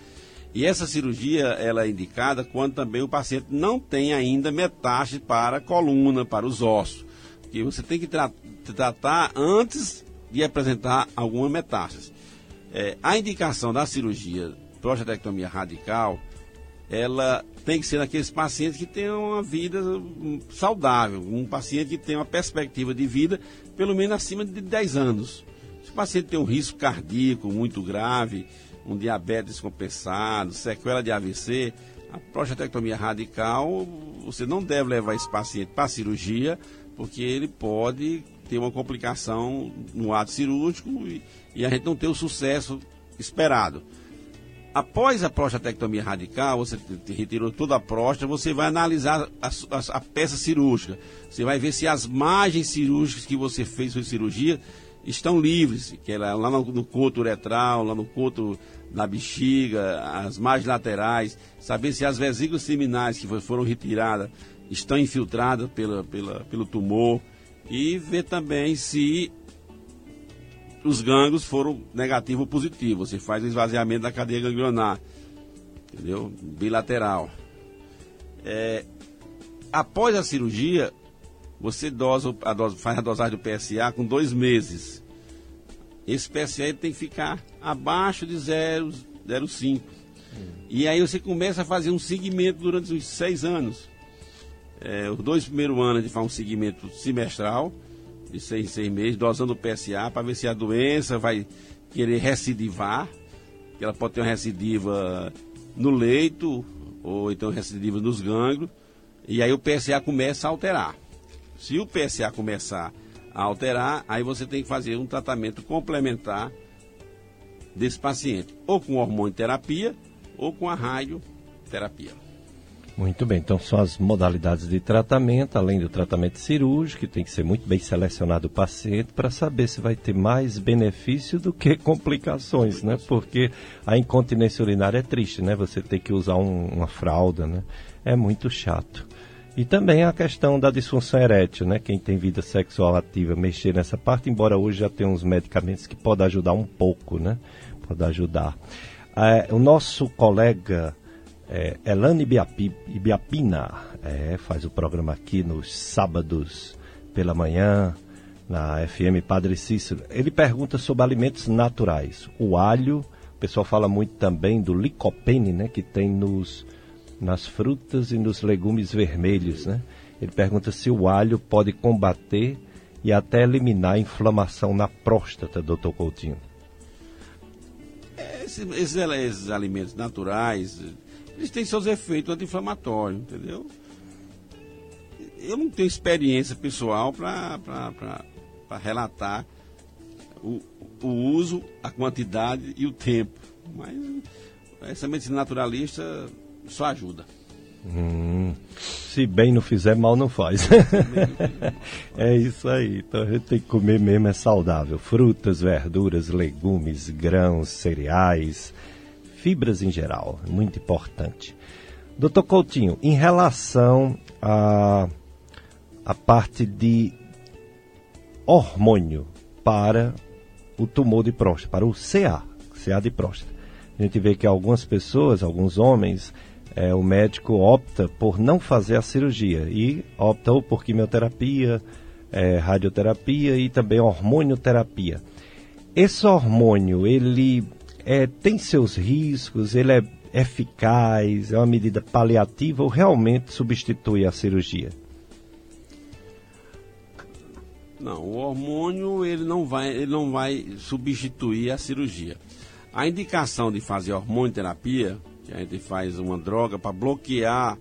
C: E essa cirurgia ela é indicada quando também o paciente não tem ainda metástase para a coluna, para os ossos. Que você tem que tra tratar antes de apresentar alguma metástase. É, a indicação da cirurgia prostatectomia radical ela tem que ser naqueles pacientes que tenham uma vida saudável, um paciente que tenha uma perspectiva de vida pelo menos acima de 10 anos. Se o paciente tem um risco cardíaco muito grave, um diabetes compensado, sequela de AVC, a prostatectomia radical, você não deve levar esse paciente para cirurgia, porque ele pode ter uma complicação no ato cirúrgico e, e a gente não ter o sucesso esperado. Após a prostatectomia radical, você retirou toda a próstata, você vai analisar a, a, a, peça cirúrgica. Você vai ver se as margens cirúrgicas que você fez sua cirurgia estão livres, que é lá, no, no coto uretral, lá no coto da bexiga, as margens laterais, saber se as vesículas seminais que foram retiradas estão infiltradas pela, pela, pelo tumor e ver também se os gânglios foram negativo ou positivo. Você faz o esvaziamento da cadeia ganglionar, entendeu? Bilateral. É, após a cirurgia, você dosa, a dose, faz a dosagem do PSA com dois meses. Esse PSA tem que ficar abaixo de 0,05. Hum. E aí você começa a fazer um segmento durante os seis anos. É, os dois primeiros anos gente faz um segmento semestral, de seis em seis meses, dosando o PSA, para ver se a doença vai querer recidivar, que ela pode ter uma recidiva no leito, ou então recidiva nos gânglios, e aí o PSA começa a alterar. Se o PSA começar a alterar, aí você tem que fazer um tratamento complementar desse paciente, ou com hormônio terapia, ou com a radioterapia.
B: Muito bem, então são as modalidades de tratamento, além do tratamento cirúrgico, que tem que ser muito bem selecionado o paciente para saber se vai ter mais benefício do que complicações, né? Porque a incontinência urinária é triste, né? Você tem que usar um, uma fralda, né? É muito chato. E também a questão da disfunção erétil, né? Quem tem vida sexual ativa, mexer nessa parte, embora hoje já tenha uns medicamentos que podem ajudar um pouco, né? Pode ajudar. É, o nosso colega é, Elane Ibiapi, Ibiapina é, faz o programa aqui nos sábados pela manhã, na FM Padre Cícero. Ele pergunta sobre alimentos naturais. O alho, o pessoal fala muito também do licopene, né, que tem nos, nas frutas e nos legumes vermelhos. Né? Ele pergunta se o alho pode combater e até eliminar a inflamação na próstata, doutor Coutinho.
C: É, esses, esses alimentos naturais, eles têm seus efeitos anti-inflamatórios, entendeu? Eu não tenho experiência pessoal para relatar o, o uso, a quantidade e o tempo. Mas essa medicina naturalista só ajuda.
B: Hum, se bem não fizer, mal não faz. é isso aí. Então a gente tem que comer mesmo, é saudável. Frutas, verduras, legumes, grãos, cereais, fibras em geral, muito importante. Doutor Coutinho, em relação a, a parte de hormônio para o tumor de próstata, para o CA, CA de próstata. A gente vê que algumas pessoas, alguns homens, é, o médico opta por não fazer a cirurgia e opta ou por quimioterapia, é, radioterapia e também hormonioterapia. Esse hormônio, ele é, tem seus riscos, ele é eficaz, é uma medida paliativa ou realmente substitui a cirurgia?
C: Não, o hormônio ele não vai, ele não vai substituir a cirurgia. A indicação de fazer hormonioterapia, que a gente faz uma droga para bloquear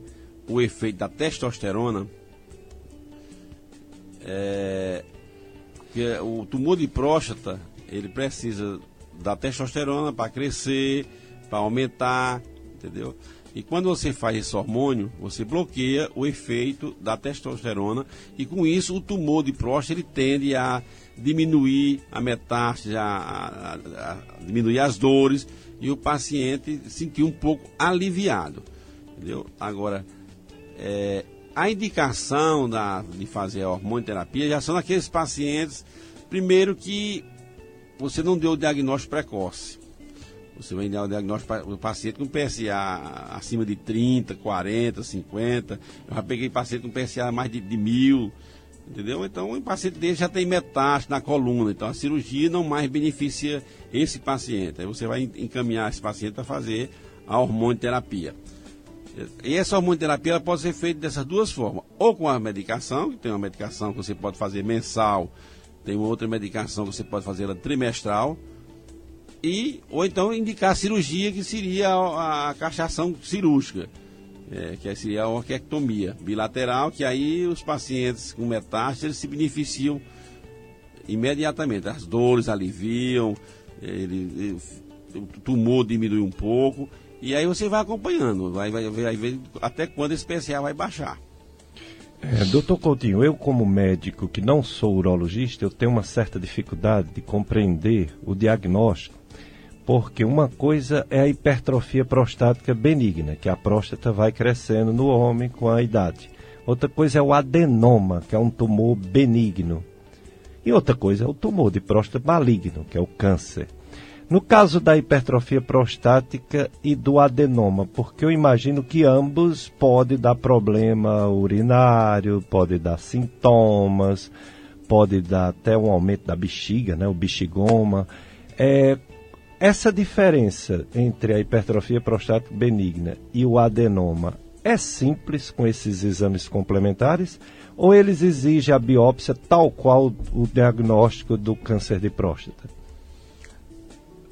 C: o efeito da testosterona, é, que o tumor de próstata ele precisa da testosterona para crescer, para aumentar, entendeu? E quando você faz esse hormônio, você bloqueia o efeito da testosterona e com isso o tumor de próstata ele tende a diminuir a metástase, a, a, a, diminuir as dores e o paciente sentir um pouco aliviado, entendeu? Agora, é, a indicação da, de fazer a hormonioterapia já são aqueles pacientes, primeiro que você não deu o diagnóstico precoce. Você vai dar o diagnóstico para o paciente com PSA acima de 30, 40, 50. Eu já peguei paciente com PSA mais de, de mil, entendeu? Então, o paciente dele já tem metástase na coluna. Então, a cirurgia não mais beneficia esse paciente. Aí você vai encaminhar esse paciente para fazer a hormonioterapia. E essa hormonioterapia pode ser feita dessas duas formas. Ou com a medicação, que tem uma medicação que você pode fazer mensal tem outra medicação que você pode fazer ela trimestral. E, ou então indicar a cirurgia, que seria a, a cirúrgica, é, que seria a orquectomia bilateral, que aí os pacientes com metástase se beneficiam imediatamente. As dores aliviam, ele, ele, o tumor diminui um pouco, e aí você vai acompanhando, vai, vai, vai ver até quando esse PSA vai baixar.
B: É, doutor Coutinho, eu como médico que não sou urologista, eu tenho uma certa dificuldade de compreender o diagnóstico, porque uma coisa é a hipertrofia prostática benigna, que a próstata vai crescendo no homem com a idade. Outra coisa é o adenoma, que é um tumor benigno. E outra coisa é o tumor de próstata maligno, que é o câncer. No caso da hipertrofia prostática e do adenoma, porque eu imagino que ambos podem dar problema urinário, pode dar sintomas, pode dar até um aumento da bexiga, né, o bexigoma. É, essa diferença entre a hipertrofia prostática benigna e o adenoma é simples com esses exames complementares ou eles exigem a biópsia tal qual o diagnóstico do câncer de próstata?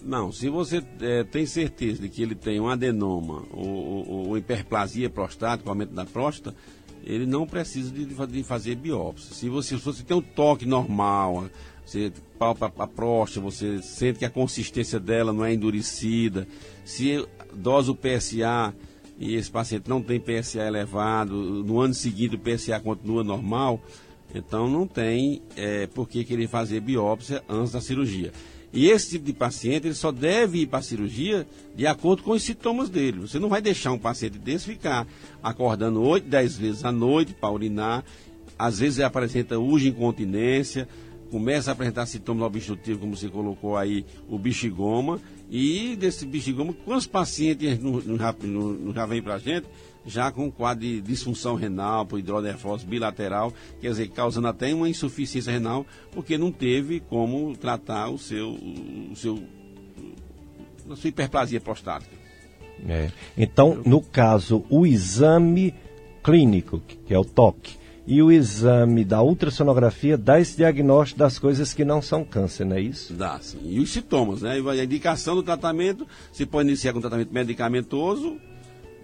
C: Não, se você é, tem certeza de que ele tem um adenoma ou, ou, ou hiperplasia prostática, aumento da próstata, ele não precisa de, de, fazer biópsia. Se você, se você tem um toque normal, você palpa a próstata, você sente que a consistência dela não é endurecida, se dose o PSA e esse paciente não tem PSA elevado, no ano seguinte o PSA continua normal, então não tem é, por que querer fazer biópsia antes da cirurgia. E esse tipo de paciente, ele só deve ir para a cirurgia de acordo com os sintomas dele. Você não vai deixar um paciente desse ficar acordando 8, 10 vezes à noite para urinar. Às vezes ele apresenta urge incontinência, começa a apresentar sintomas obstrutivos, como você colocou aí, o bichigoma. E desse bichigoma, quantos pacientes não, já, vem para a gente já com quadro de disfunção renal por hidronefrose bilateral, quer dizer, causando até uma insuficiência renal, porque não teve como tratar o seu, o seu a sua hiperplasia prostática.
B: É. Então, no caso, o exame clínico, que é o toque, e o exame da ultrassonografia dá esse diagnóstico das coisas que não são câncer, não é isso?
C: Dá, sim. E os sintomas, né? A indicação do tratamento, se pode iniciar com tratamento medicamentoso,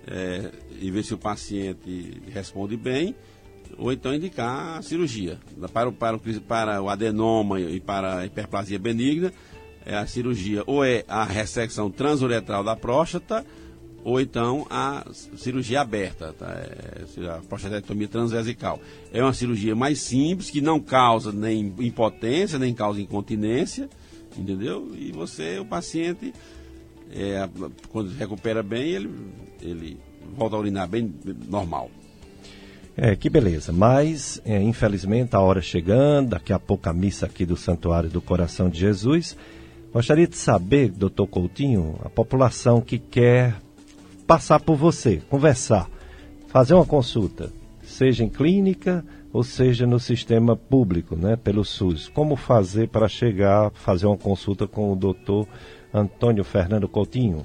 C: é, e ver se o paciente responde bem, ou então indicar a cirurgia. Para o, para o, para o adenoma e para a hiperplasia benigna, é a cirurgia ou é a ressecção transuretral da próstata, ou então a cirurgia aberta, tá? é a prostatectomia transvesical. É uma cirurgia mais simples, que não causa nem impotência, nem causa incontinência, entendeu? E você, o paciente, é, quando recupera bem, ele, ele volta a urinar bem normal.
B: É, que beleza. Mas, é, infelizmente, a hora chegando, daqui a pouco a missa aqui do Santuário do Coração de Jesus. Gostaria de saber, doutor Coutinho, a população que quer passar por você, conversar, fazer uma consulta, seja em clínica ou seja no sistema público, né, pelo SUS. Como fazer para chegar, fazer uma consulta com o doutor Antônio Fernando Coutinho?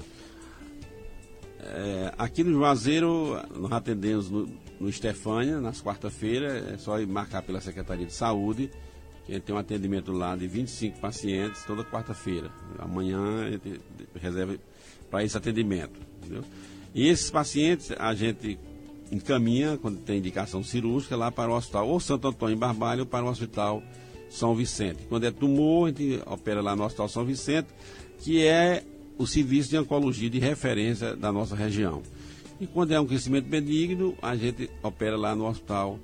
C: É, aqui no Juazeiro, nós atendemos no, no Estefânia, nas quarta-feiras, é só marcar pela Secretaria de Saúde, que tem um atendimento lá de 25 pacientes toda quarta-feira. Amanhã reserva para esse atendimento. Entendeu? E esses pacientes a gente encaminha, quando tem indicação cirúrgica, lá para o hospital ou Santo Antônio em Barbalho ou para o hospital São Vicente. Quando é tumor, a gente opera lá no Hospital São Vicente, que é o serviço de oncologia de referência da nossa região. E quando é um crescimento benigno, a gente opera lá no Hospital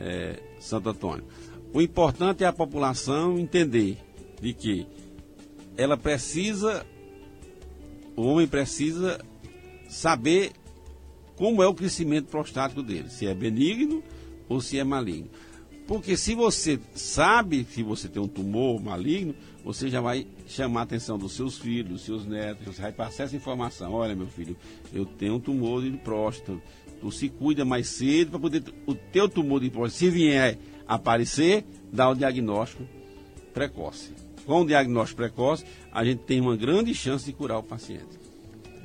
C: é, Santo Antônio. O importante é a população entender de que ela precisa, o homem precisa saber como é o crescimento prostático dele, se é benigno ou se é maligno. Porque se você sabe que você tem um tumor maligno, você já vai chamar a atenção dos seus filhos, dos seus netos, você vai passar essa informação. Olha, meu filho, eu tenho um tumor de próstata. Tu se cuida mais cedo para poder o teu tumor de próstata, se vier aparecer, dar o diagnóstico precoce. Com o diagnóstico precoce, a gente tem uma grande chance de curar o paciente.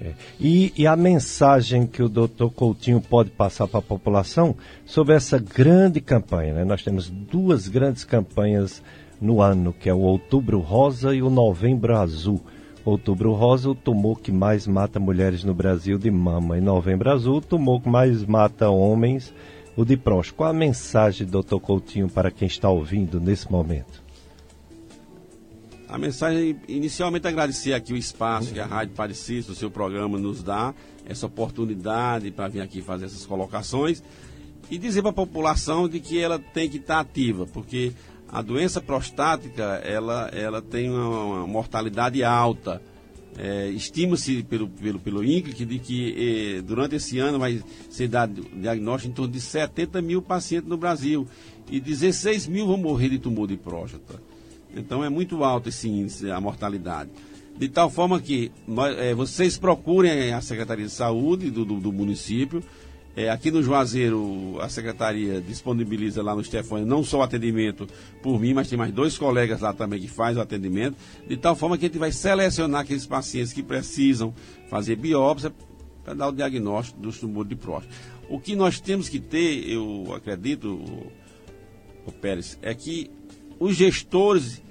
B: É. E, e, a mensagem que o doutor Coutinho pode passar para a população sobre essa grande campanha? Né? Nós temos duas grandes campanhas no ano, que é o Outubro Rosa e o Novembro Azul. Outubro Rosa, o tumor que mais mata mulheres no Brasil de mama. E Novembro Azul, o tumor que mais mata homens, o de próstata. Qual a mensagem, doutor Coutinho, para quem está ouvindo nesse momento?
C: A mensagem, inicialmente, agradecer aqui o espaço que a Rádio Parecis, o seu programa, nos dá, essa oportunidade para vir aqui fazer essas colocações. E dizer para a população de que ela tem que estar ativa, porque a doença prostática ela, ela tem uma, uma mortalidade alta. É, Estima-se pelo, pelo, pelo INCLIC de que eh, durante esse ano vai ser dado diagnóstico em torno de 70 mil pacientes no Brasil e 16 mil vão morrer de tumor de próstata. Então é muito alto esse índice, a mortalidade. De tal forma que nós, é, vocês procurem a Secretaria de Saúde do, do, do município. É, aqui no Juazeiro, a Secretaria disponibiliza lá no Stefani não só o atendimento por mim, mas tem mais dois colegas lá também que fazem o atendimento. De tal forma que a gente vai selecionar aqueles pacientes que precisam fazer biópsia para dar o diagnóstico do tumor de próstata. O que nós temos que ter, eu acredito, o Pérez, é que os gestores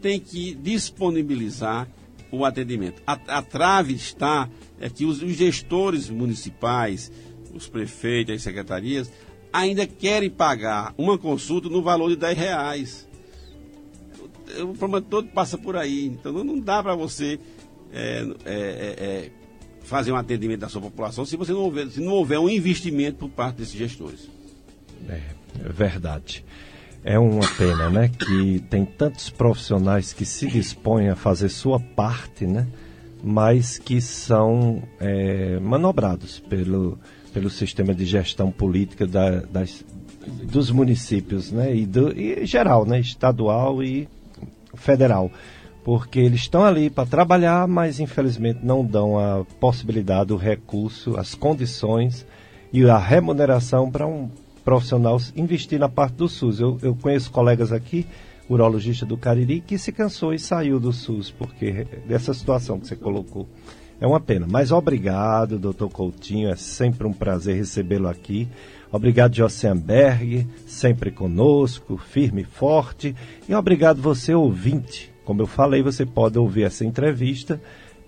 C: têm que disponibilizar o atendimento. A, a trave está é que os, os, gestores municipais, os prefeitos, as secretarias, ainda querem pagar uma consulta no valor de 10 reais. O, problema todo passa por aí. Então não dá para você é, é, é, é, fazer um atendimento da sua população se você não houver, se não houver um investimento por parte desses gestores.
B: É, é verdade. É uma pena, né? Que tem tantos profissionais que se dispõem a fazer sua parte, né? Mas que são é, manobrados pelo, pelo sistema de gestão política da, das, dos municípios, né? E, do, e geral, né? Estadual e federal. Porque eles estão ali para trabalhar, mas infelizmente não dão a possibilidade, o recurso, as condições e a remuneração para um profissional investir na parte do SUS. Eu, eu conheço colegas aqui, urologista do Cariri, que se cansou e saiu do SUS, porque dessa situação que você colocou. É uma pena. Mas obrigado, doutor Coutinho. É sempre um prazer recebê-lo aqui. Obrigado, Jossenberg, sempre conosco, firme e forte. E obrigado você, ouvinte. Como eu falei, você pode ouvir essa entrevista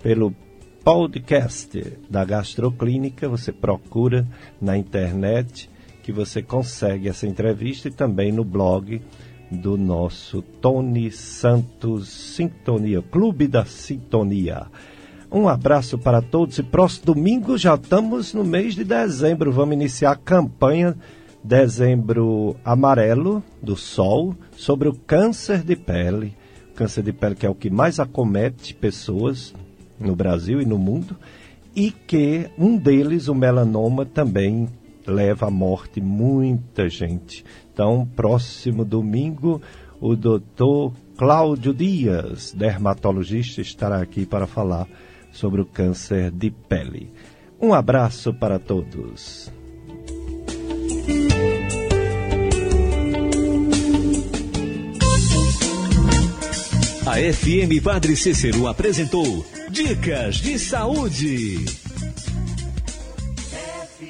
B: pelo podcast da Gastroclínica. Você procura na internet que você consegue essa entrevista e também no blog do nosso Tony Santos Sintonia, Clube da Sintonia. Um abraço para todos e próximo domingo já estamos no mês de dezembro. Vamos iniciar a campanha Dezembro Amarelo do Sol sobre o câncer de pele. Câncer de pele que é o que mais acomete pessoas no Brasil e no mundo. E que um deles, o melanoma, também leva à morte muita gente. Então, próximo domingo, o doutor Cláudio Dias, dermatologista, estará aqui para falar sobre o câncer de pele. Um abraço para todos.
A: A FM Padre Cícero apresentou Dicas de Saúde.